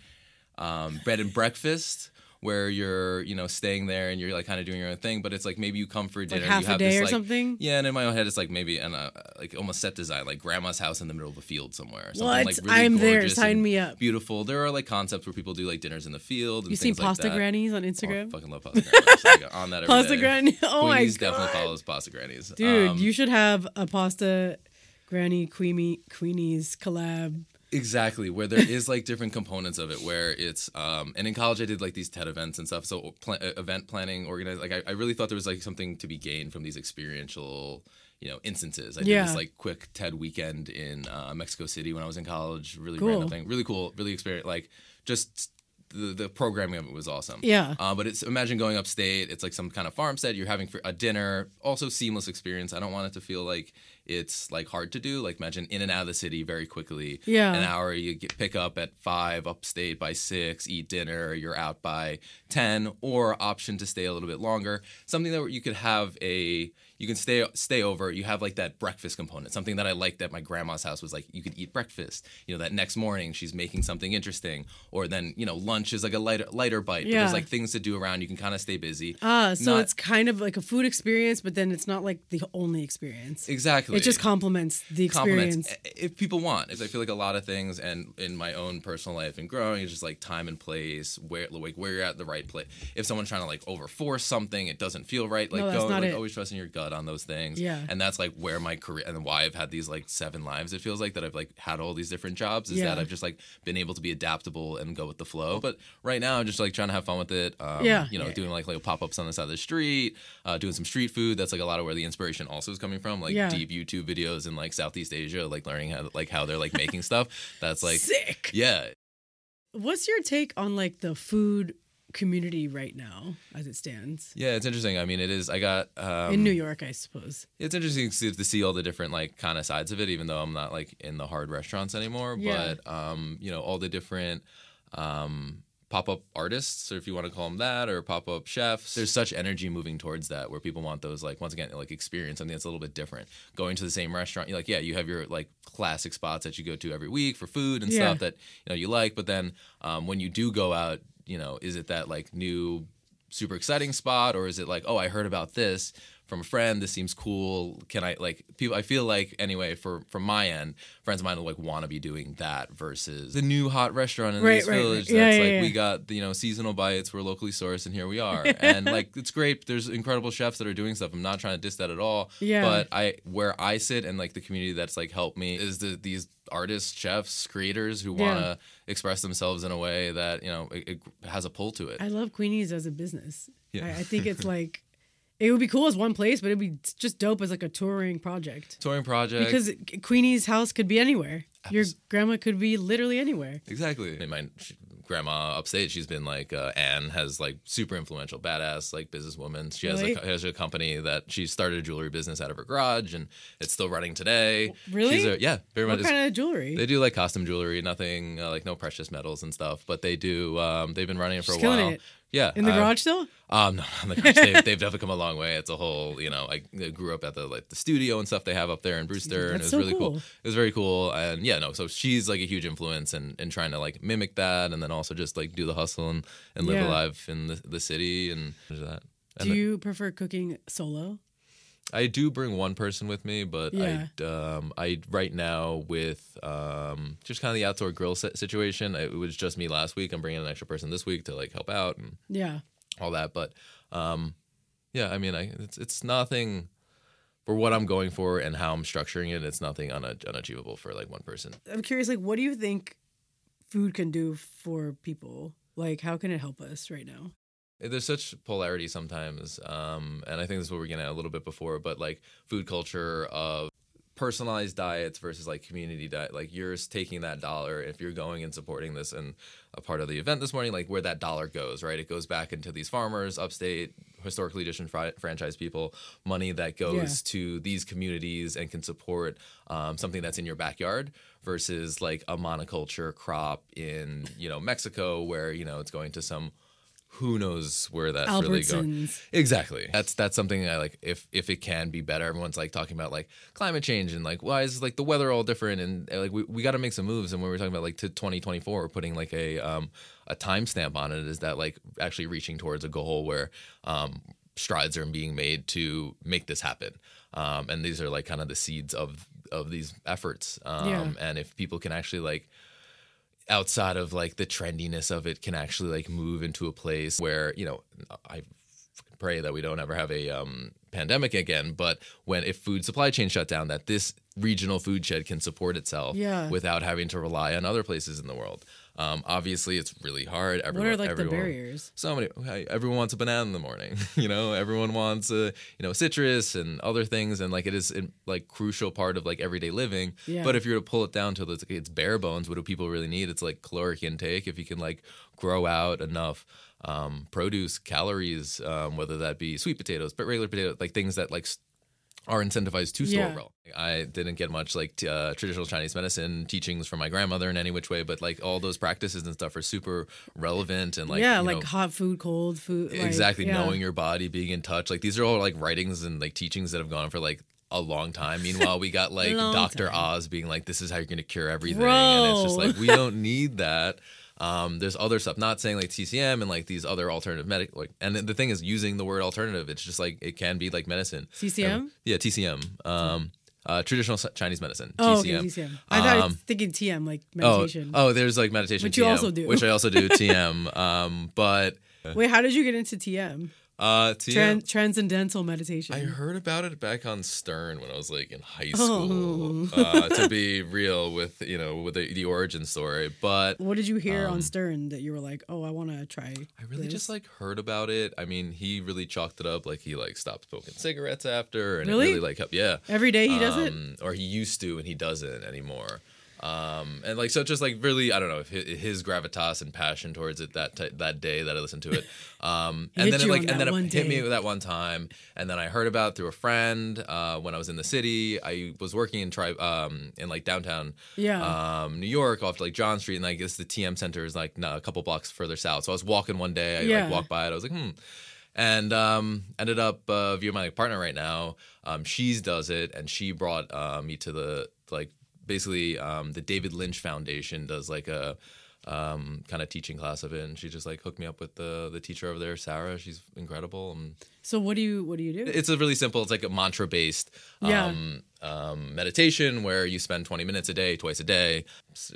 S1: um, bed and breakfast. Where you're, you know, staying there and you're like kind of doing your own thing, but it's like maybe you come for dinner.
S2: half
S1: you
S2: a day
S1: this,
S2: or
S1: like,
S2: something?
S1: Yeah, and in my own head, it's like maybe and uh, like almost set design, like grandma's house in the middle of a field somewhere. Something
S2: What?
S1: like really
S2: I'm there. Sign me up.
S1: Beautiful. There are like concepts where people do like dinners in the field. And
S2: You
S1: like
S2: Pasta
S1: that.
S2: Grannies on
S1: Oh, I
S2: Instagram?
S1: fucking love pasta grannies. Like, on that
S2: Pasta. Granny. Oh my
S1: Queenies
S2: god.
S1: definitely follows pasta grannies.
S2: Dude,
S1: Um,
S2: you should have a pasta granny queenie queenies collab.
S1: Exactly where there is like different components of it. Where it's um, and in college I did like these TED events and stuff. So pla- uh, event planning, organized. Like I, I really thought there was like something to be gained from these experiential. You know, instances. I did this like quick TED weekend in uh, Mexico City when I was in college. Really
S2: Cool.
S1: random thing. Really cool. Really experience. Like just the, the programming of it was awesome.
S2: Yeah.
S1: Uh, but it's imagine going upstate. It's like some kind of farmstead. You're having for a dinner. Also seamless experience. I don't want it to feel like it's like hard to do. Like imagine in and out of the city very quickly.
S2: Yeah.
S1: An hour. You get pick up at five, upstate by six, eat dinner. You're out by ten, or option to stay a little bit longer. Something that you could have a you can stay stay over. You have like that breakfast component. Something that I liked at my grandma's house was like you could eat breakfast. You know that next morning she's making something interesting, or then you know lunch is like a lighter lighter bite. But
S2: Yeah.
S1: there's like things to do around. You can kind of stay busy.
S2: Ah, so
S1: Not-
S2: it's kind of like a food experience, but then it's not like the only experience.
S1: exactly.
S2: It just complements the
S1: compliments
S2: experience.
S1: if people want. If I feel like a lot of things, and in my own personal life and growing, it's just like time and place, where like where you're at the right place. If someone's trying to like overforce something, it doesn't feel right. Like
S2: No,
S1: go, like
S2: it.
S1: always trusting your gut on those things.
S2: Yeah.
S1: and that's like where my career and why I've had these like seven lives. It feels like that I've like had all these different jobs. Is
S2: Yeah.
S1: that I've just like been able to be adaptable and go with the flow. But right now, I'm just like trying to have fun with it. Um,
S2: Yeah.
S1: you know,
S2: Yeah.
S1: doing like like pop ups on the side of the street, uh, doing some street food. That's like a lot of where the inspiration also is coming from. Like
S2: Yeah.
S1: deep YouTube videos in like Southeast Asia, like learning how like how they're like making stuff. That's like
S2: Sick.
S1: yeah.
S2: What's your take on like the food community right now as it stands?
S1: Yeah, it's interesting. I mean, it is. I got um,
S2: In New York, I suppose.
S1: It's interesting to see, to see all the different like kind of sides of it, even though I'm not like in the hard restaurants anymore.
S2: Yeah.
S1: But um, you know, all the different um pop-up artists or if you want to call them that or pop-up chefs there's such energy moving towards that where people want those like once again like experience something that's a little bit different going to the same restaurant you're like yeah you have your like classic spots that you go to every week for food and
S2: Yeah.
S1: stuff that you know you like but then um, when you do go out you know is it that like new super exciting spot or is it like oh i heard about this from a friend. This seems cool. Can I like people? I feel like anyway, for from my end, friends of mine will like want to be doing that versus the new hot restaurant in
S2: Right,
S1: this
S2: right,
S1: village.
S2: Yeah,
S1: that's
S2: yeah,
S1: like
S2: yeah.
S1: we got you know seasonal bites. We're locally sourced, and here we are. and like it's great. There's incredible chefs that are doing stuff. I'm not trying to diss that at all.
S2: Yeah.
S1: But I where I sit and like the community that's like helped me is the these artists, chefs, creators who want to express themselves in a way that you know it, it has a pull to it.
S2: I love Queenie's as a business.
S1: Yeah.
S2: I, I think it's like it would be cool as one place, but it'd be just dope as like a touring project.
S1: Touring project
S2: Because Queenie's house could be anywhere. Your grandma could be literally anywhere.
S1: Exactly. My grandma upstate, she's been like uh, Anne has like super influential, badass like businesswoman. She has
S2: Really?
S1: a has a company that she started a jewelry business out of her garage, and it's still running today.
S2: Really?
S1: She's a, yeah, very
S2: What
S1: much.
S2: kind of jewelry?
S1: They do like costume jewelry, nothing uh, like no precious metals and stuff, but they do. Um, they've been running it for
S2: She's
S1: a while.
S2: it.
S1: Yeah,
S2: In the
S1: uh,
S2: garage still?
S1: Um, no, on the garage. they've, they've definitely come a long way. It's a whole, you know, I grew up at the like the studio and stuff they have up there in Brewster, and it
S2: That's
S1: was
S2: so
S1: really cool.
S2: cool.
S1: It was very cool, and yeah, no. So she's like a huge influence in, in trying to like mimic that, and then also just like do the hustle and, and live
S2: Yeah.
S1: a life in the, the city and that. And
S2: Do you prefer cooking solo?
S1: I do bring one person with me, but
S2: Yeah.
S1: I um I right now with um just kind of the outdoor grill si- situation. It was just me last week. I'm bringing an extra person this week to like help out and
S2: Yeah.
S1: all that. But um, yeah, I mean, I it's it's nothing for what I'm going for and how I'm structuring it. It's nothing una- unachievable for like one person.
S2: I'm curious, like, what do you think food can do for people? Like, how can it help us right now?
S1: There's such polarity sometimes, um, and I think this is what we're getting at a little bit before. But like food culture of personalized diets versus like community diet like you're taking that dollar if you're going and supporting this and a part of the event this morning like where that dollar goes right it goes back into these farmers upstate historically disenfranchised franchise people money that goes to these communities and can support um, something that's in your backyard versus like a monoculture crop in you know mexico where you know it's going to some who knows where that's really going Exactly. That's that's something I like. If if it can be better, everyone's like talking about like climate change and like why is like the weather all different and uh, like we, we got to make some moves. And when we're talking about like to 2024, we're putting like a um a timestamp on it. Is that like actually reaching towards a goal where um strides are being made to make this happen. Um, and these are like kind of the seeds of of these efforts. Um,
S2: Yeah.
S1: And if people can actually like outside of like the trendiness of it can actually like move into a place where you know i pray that we don't ever have a um, pandemic again but when if food supply chain shut down that this regional food shed can support itself
S2: Yeah.
S1: without having to rely on other places in the world um, obviously it's really hard.
S2: What
S1: everyone,
S2: are like the barriers?
S1: so many okay, everyone wants a banana in the morning. You know everyone wants a you know citrus and other things and like it is in, like crucial part of like everyday living.
S2: Yeah.
S1: but if you're to pull it down to its, its bare bones what do people really need? It's like caloric intake. If you can like grow out enough um, produce calories um, whether that be sweet potatoes but regular potatoes like things that like are incentivized to store
S2: Yeah.
S1: well. I didn't get much like uh, traditional Chinese medicine teachings from my grandmother in any which way, but like all those practices and stuff are super relevant and like
S2: yeah, like
S1: know,
S2: hot food, cold food. like,
S1: exactly
S2: yeah.
S1: knowing your body being in touch like these are all like writings and like teachings that have gone for like a long time meanwhile we got like dr
S2: time.
S1: oz being like this is how you're gonna cure everything and it's just like we don't need that um, there's other stuff not saying like tcm and like these other alternative medic like and the thing is using the word alternative it's just like it can be like medicine
S2: CCM?
S1: Um, yeah tcm um, uh, traditional chinese medicine
S2: Oh,
S1: tcm
S2: okay, TCM. I thought I was
S1: Um,
S2: thinking TM, like meditation.
S1: oh, oh there's like meditation,
S2: Which you also do.
S1: which I also do, TM. Um, but
S2: Wait, how did you get into TM?
S1: Uh, TM,
S2: Tran- transcendental meditation.
S1: I heard about it back on Stern when I was like in high
S2: Oh.
S1: school. uh, to be real with you know with the, the origin story, but
S2: what did you hear on
S1: Um,
S2: Stern that you were like, oh, I want to try?
S1: I really
S2: this?
S1: just like heard about it. I mean, he really chalked it up like he like stopped smoking cigarettes after, and
S2: Really?
S1: really like helped. Yeah,
S2: every day he does it.
S1: um, or he used to, and he doesn't anymore. Um, and like so, just like really, I don't know if his gravitas and passion towards it that t- that day that I listened to it. Um, and then it, like and then it hit me that one time, and then I heard about it through a friend uh, when I was in the city. I was working in tri- um, in like downtown
S2: Yeah.
S1: um, New York off like John Street, and I guess the TM Center is like no, a couple blocks further south. So I was walking one day, I
S2: Yeah.
S1: like walked by it, I was like, hmm. And um, ended up uh, via my partner right now. Um, she's does it, and she brought uh, me to the like basically um, the David Lynch Foundation does like a um, kind of teaching class of it, and she just like hooked me up with the the teacher over there, Sarah. She's incredible. And
S2: So what do you what do you do?
S1: it's a really simple. It's like a mantra based
S2: Yeah.
S1: um, um, meditation where you spend 20 minutes a day, twice a day,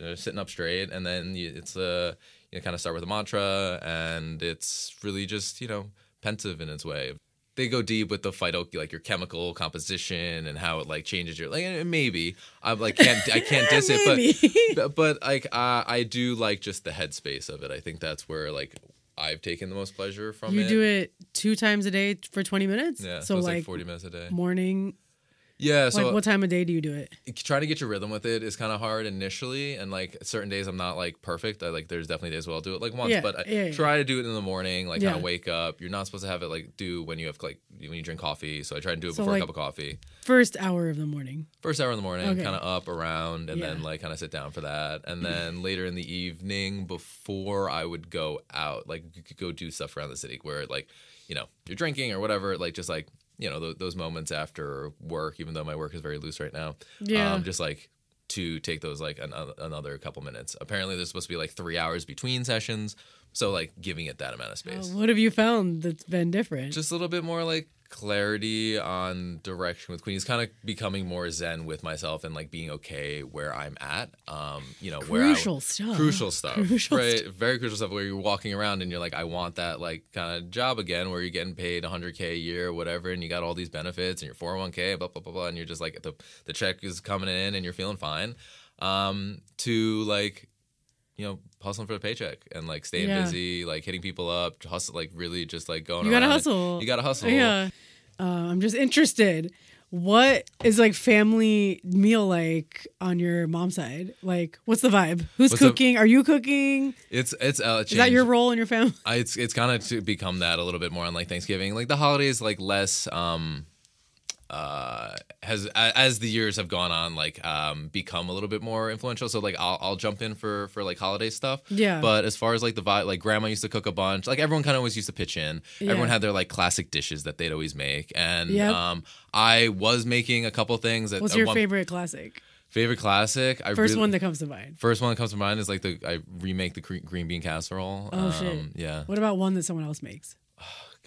S1: uh, sitting up straight, and then you, it's a you kind of start with a mantra, and it's really just you know pensive in its way. They go deep with the phyto like your chemical composition and how it like changes your like maybe I'm like can't I can't diss it but but like uh, I do like just the headspace of it. I think that's where like I've taken the most pleasure from
S2: you
S1: it.
S2: do it two times a day for 20 minutes?
S1: Yeah,
S2: So
S1: so, it's
S2: like,
S1: like 40 minutes a day.
S2: morning,
S1: Yeah, so
S2: like what time of day do you do it?
S1: trying to get your rhythm with it is kind of hard initially and like certain days i'm not like perfect i like there's definitely days where i'll do it like once
S2: Yeah,
S1: but I
S2: yeah, yeah.
S1: try to do it in the morning like kind of wake up you're not supposed to have it like do when you have like when you drink coffee so i try and do it
S2: So,
S1: before
S2: like-
S1: a cup of coffee
S2: First hour of the morning.
S1: first hour in the morning
S2: Okay.
S1: kind of up around and then like kind of sit down for that and mm-hmm. then later in the evening before i would go out like go do stuff around the city where like you know you're drinking or whatever like just like you know th- those moments after work even though my work is very loose right now
S2: Yeah.
S1: um, just like to take those like an, another couple minutes apparently there's supposed to be like three hours between sessions so like giving it that amount of
S2: Uh,
S1: space
S2: what have you found that's been different?
S1: just a little bit more like clarity on direction with Queenies, kind of becoming more zen with myself and like being okay where I'm at. Um, you know, where
S2: Crucial
S1: I,
S2: stuff.
S1: crucial stuff,
S2: Crucial
S1: right? Very crucial stuff where you're walking around and you're like, I want that like kind of job again, where you're getting paid 100k a year or whatever, and you got all these benefits and your 401k, blah blah blah blah, and you're just like the the check is coming in and you're feeling fine. Um, to like you know, hustling for the paycheck and like staying
S2: Yeah.
S1: busy, like hitting people up, hustle, like really just like going.
S2: You gotta hustle.
S1: You gotta hustle.
S2: Yeah. Uh, I'm just interested. What is like family meal like on your mom's side? Like, what's the vibe? Who's
S1: What's the-
S2: cooking? Are you cooking?
S1: It's it's uh,
S2: Is that your role in your family?
S1: I, it's it's kind of to become that a little bit more on like Thanksgiving, like the holidays, like less um uh has as the years have gone on like um become a little bit more influential so like i'll, I'll jump in for for like holiday stuff
S2: Yeah.
S1: but as far as like the vibe like grandma used to cook a bunch like everyone kind of always used to pitch in
S2: Yeah.
S1: everyone had their like classic dishes that they'd always make and
S2: Yep.
S1: um i was making a couple things that
S2: What's your
S1: one-
S2: favorite classic?
S1: favorite classic i
S2: First
S1: really-
S2: one that comes to mind.
S1: first one that comes to mind is like the i remake the green bean casserole
S2: Oh, shit.
S1: Um, yeah
S2: What about one that someone else makes?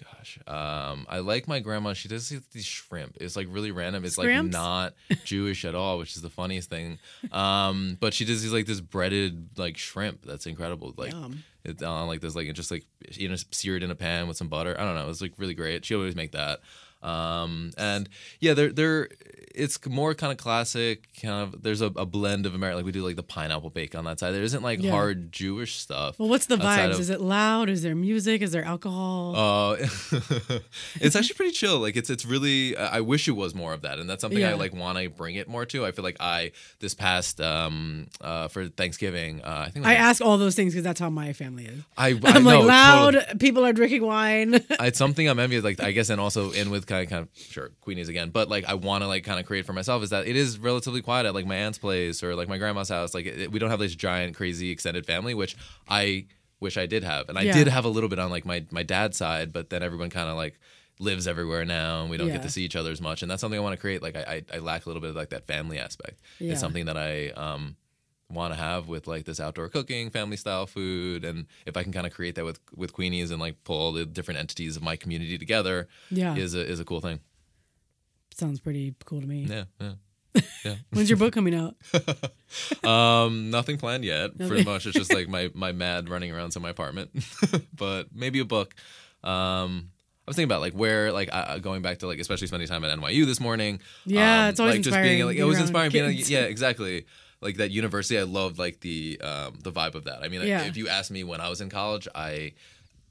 S1: Gosh, um, I like my grandma. She does these shrimp. It's like really random. It's like not Jewish at all, which is the funniest thing. Um, but she does these like this breaded like shrimp. That's incredible. Like
S2: Yum.
S1: it's on like this like just like you know seared in a pan with some butter. I don't know. It's like really great. She always make that. Um, and yeah, they're they're it's more kind of classic. Kind of there's a, a blend of American. Like we do like the pineapple bake on that side. There isn't like
S2: Yeah.
S1: hard Jewish stuff.
S2: Well, what's the vibes?
S1: of-
S2: Is it loud? Is there music? Is there alcohol?
S1: uh, it's actually pretty chill. Like it's it's really. I wish it was more of that, and that's something I like want to bring it more to. I feel like I this past um uh for Thanksgiving, uh, I think
S2: I
S1: like-
S2: ask all those things because that's how my family is.
S1: I,
S2: I'm like
S1: know,
S2: loud.
S1: totally.
S2: People are drinking wine.
S1: It's something I'm envious. Like I guess, and also in with kind of kind of sure Queenies again, but like I want to like kind of create for myself is that it is relatively quiet at like my aunt's place or like my grandma's house. Like it, we don't have this giant crazy extended family, which I wish I did have, and I
S2: Yeah.
S1: did have a little bit on like my my dad's side, but then everyone kind of like lives everywhere now and we don't
S2: Yeah.
S1: get to see each other as much and that's something i want to create like I, I i lack a little bit of like that family aspect
S2: Yeah.
S1: it's something that i um want to have with like this outdoor cooking family style food and if i can kind of create that with with queenies and like pull all the different entities of my community together
S2: Yeah.
S1: is a is a cool thing
S2: Sounds pretty cool to me.
S1: yeah yeah
S2: When's your book coming out?
S1: um nothing planned yet
S2: Nothing.
S1: pretty much it's just like my my mad running around in my apartment but maybe a book um I was thinking about like where like uh, going back to like especially spending time at NYU this morning.
S2: Yeah,
S1: um,
S2: it's always
S1: like just being
S2: inspiring
S1: like it was inspiring being like yeah exactly like that university. I loved like the um the vibe of that. I mean, like,
S2: Yeah.
S1: if you asked me when I was in college, I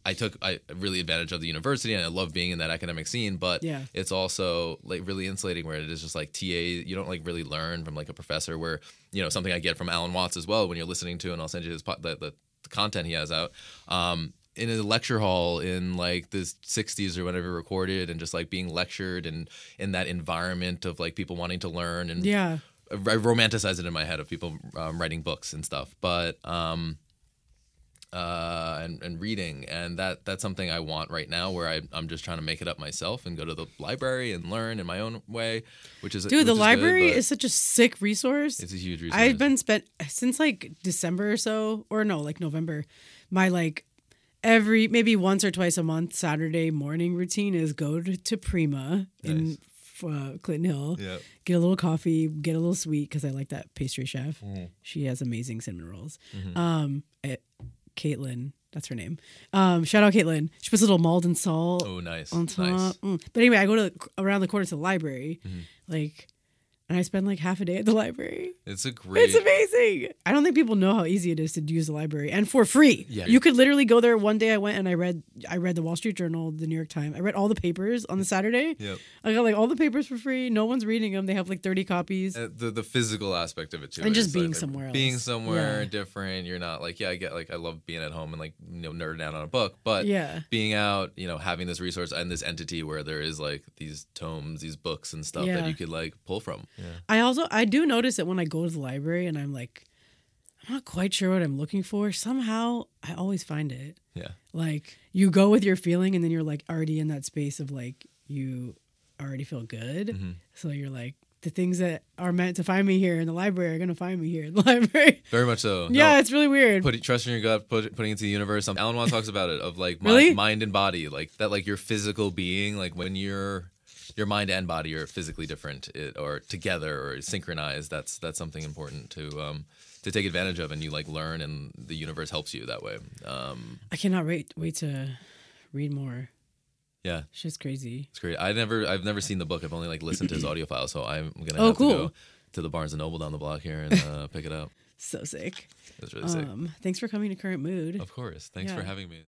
S1: I took I really advantage of the university and I love being in that academic scene, but
S2: Yeah.
S1: it's also like really insulating where it is just like TA you don't like really learn from like a professor where you know something I get from Alan Watts as well when you're listening to and I'll send you his po- the, the, the content he has out um in a lecture hall in like the 60s or whenever recorded and just like being lectured and in that environment of like people wanting to learn and
S2: Yeah.
S1: I romanticize it in my head of people um, writing books and stuff, but um, uh, and, and reading, and that that's something I want right now. Where I, I'm just trying to make it up myself and go to the library and learn in my own way, which is
S2: Dude,
S1: which
S2: the
S1: is
S2: library
S1: but
S2: is such a sick resource.
S1: it's a huge resource.
S2: I've been spent since like December or so, or no, like November. My like every maybe once or twice a month Saturday morning routine is go to, to Prima in uh, Clinton Hill,
S1: Yeah.
S2: get a little coffee, get a little sweet because I like that pastry chef. She has amazing cinnamon rolls. Um, eh, Caitlin, that's her name. Um, shout out Caitlin. She puts a little Maldon salt
S1: Oh, nice,
S2: on top.
S1: nice.
S2: Mm. But anyway, I go to around the corner to the library,
S1: Mm-hmm.
S2: like, and I spend like half a day at the library.
S1: It's a great.
S2: It's amazing. I don't think people know how easy it is to use the library and for free.
S1: Yeah.
S2: you could literally go there. One day I went and I read I read the Wall Street Journal, the New York Times. I read all the papers on the Saturday.
S1: Yep.
S2: I got like all the papers for free. No one's reading them. They have like 30 copies.
S1: Uh, the the physical aspect of it too,
S2: And just being
S1: like,
S2: somewhere
S1: being
S2: else.
S1: somewhere
S2: Yeah.
S1: different. You're not like yeah, I get like I love being at home and like you know nerding out on a book, but
S2: Yeah.
S1: being out, you know, having this resource and this entity where there is like these tomes, these books and stuff
S2: Yeah.
S1: that you could like pull from. Yeah,
S2: I also I do notice that when I go to the library and I'm like I'm not quite sure what I'm looking for, somehow I always find it.
S1: yeah,
S2: Like you go with your feeling and then you're like already in that space of like you already feel good.
S1: Mm-hmm.
S2: So you're like the things that are meant to find me here in the library are gonna find me here in the library.
S1: very much so.
S2: yeah,
S1: No,
S2: it's really weird.
S1: put trust in your gut, put, putting it to the universe. Alan Watts talks about it of like
S2: Really?
S1: mind, mind and body, like that, like your physical being, like when you're your mind and body are physically different, it, or together or synchronized. That's that's something important to um to take advantage of, and you like learn, and the universe helps you that way. Um,
S2: I cannot wait wait to read more.
S1: yeah,
S2: It's just crazy.
S1: it's great. I never I've never seen the book. I've only like listened to his audio file, so I'm gonna
S2: Oh,
S1: have
S2: cool.
S1: to go to the Barnes and Noble down the block here and uh, pick it up.
S2: So sick.
S1: It's really sick.
S2: Um, thanks for coming to Current Mood.
S1: Of course. Thanks for having me.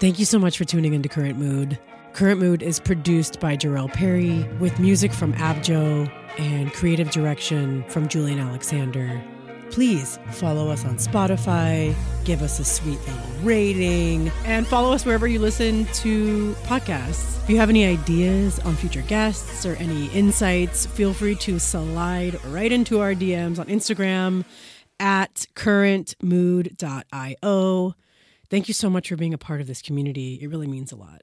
S2: Thank you so much for tuning into Current Mood. Current Mood is produced by Jarell Perry with music from Abjo and creative direction from Julian Alexander. Please follow us on Spotify, give us a sweet little rating, and follow us wherever you listen to podcasts. If you have any ideas on future guests or any insights, feel free to slide right into our DMs on Instagram at currentmood.io. Thank you so much for being a part of this community. It really means a lot.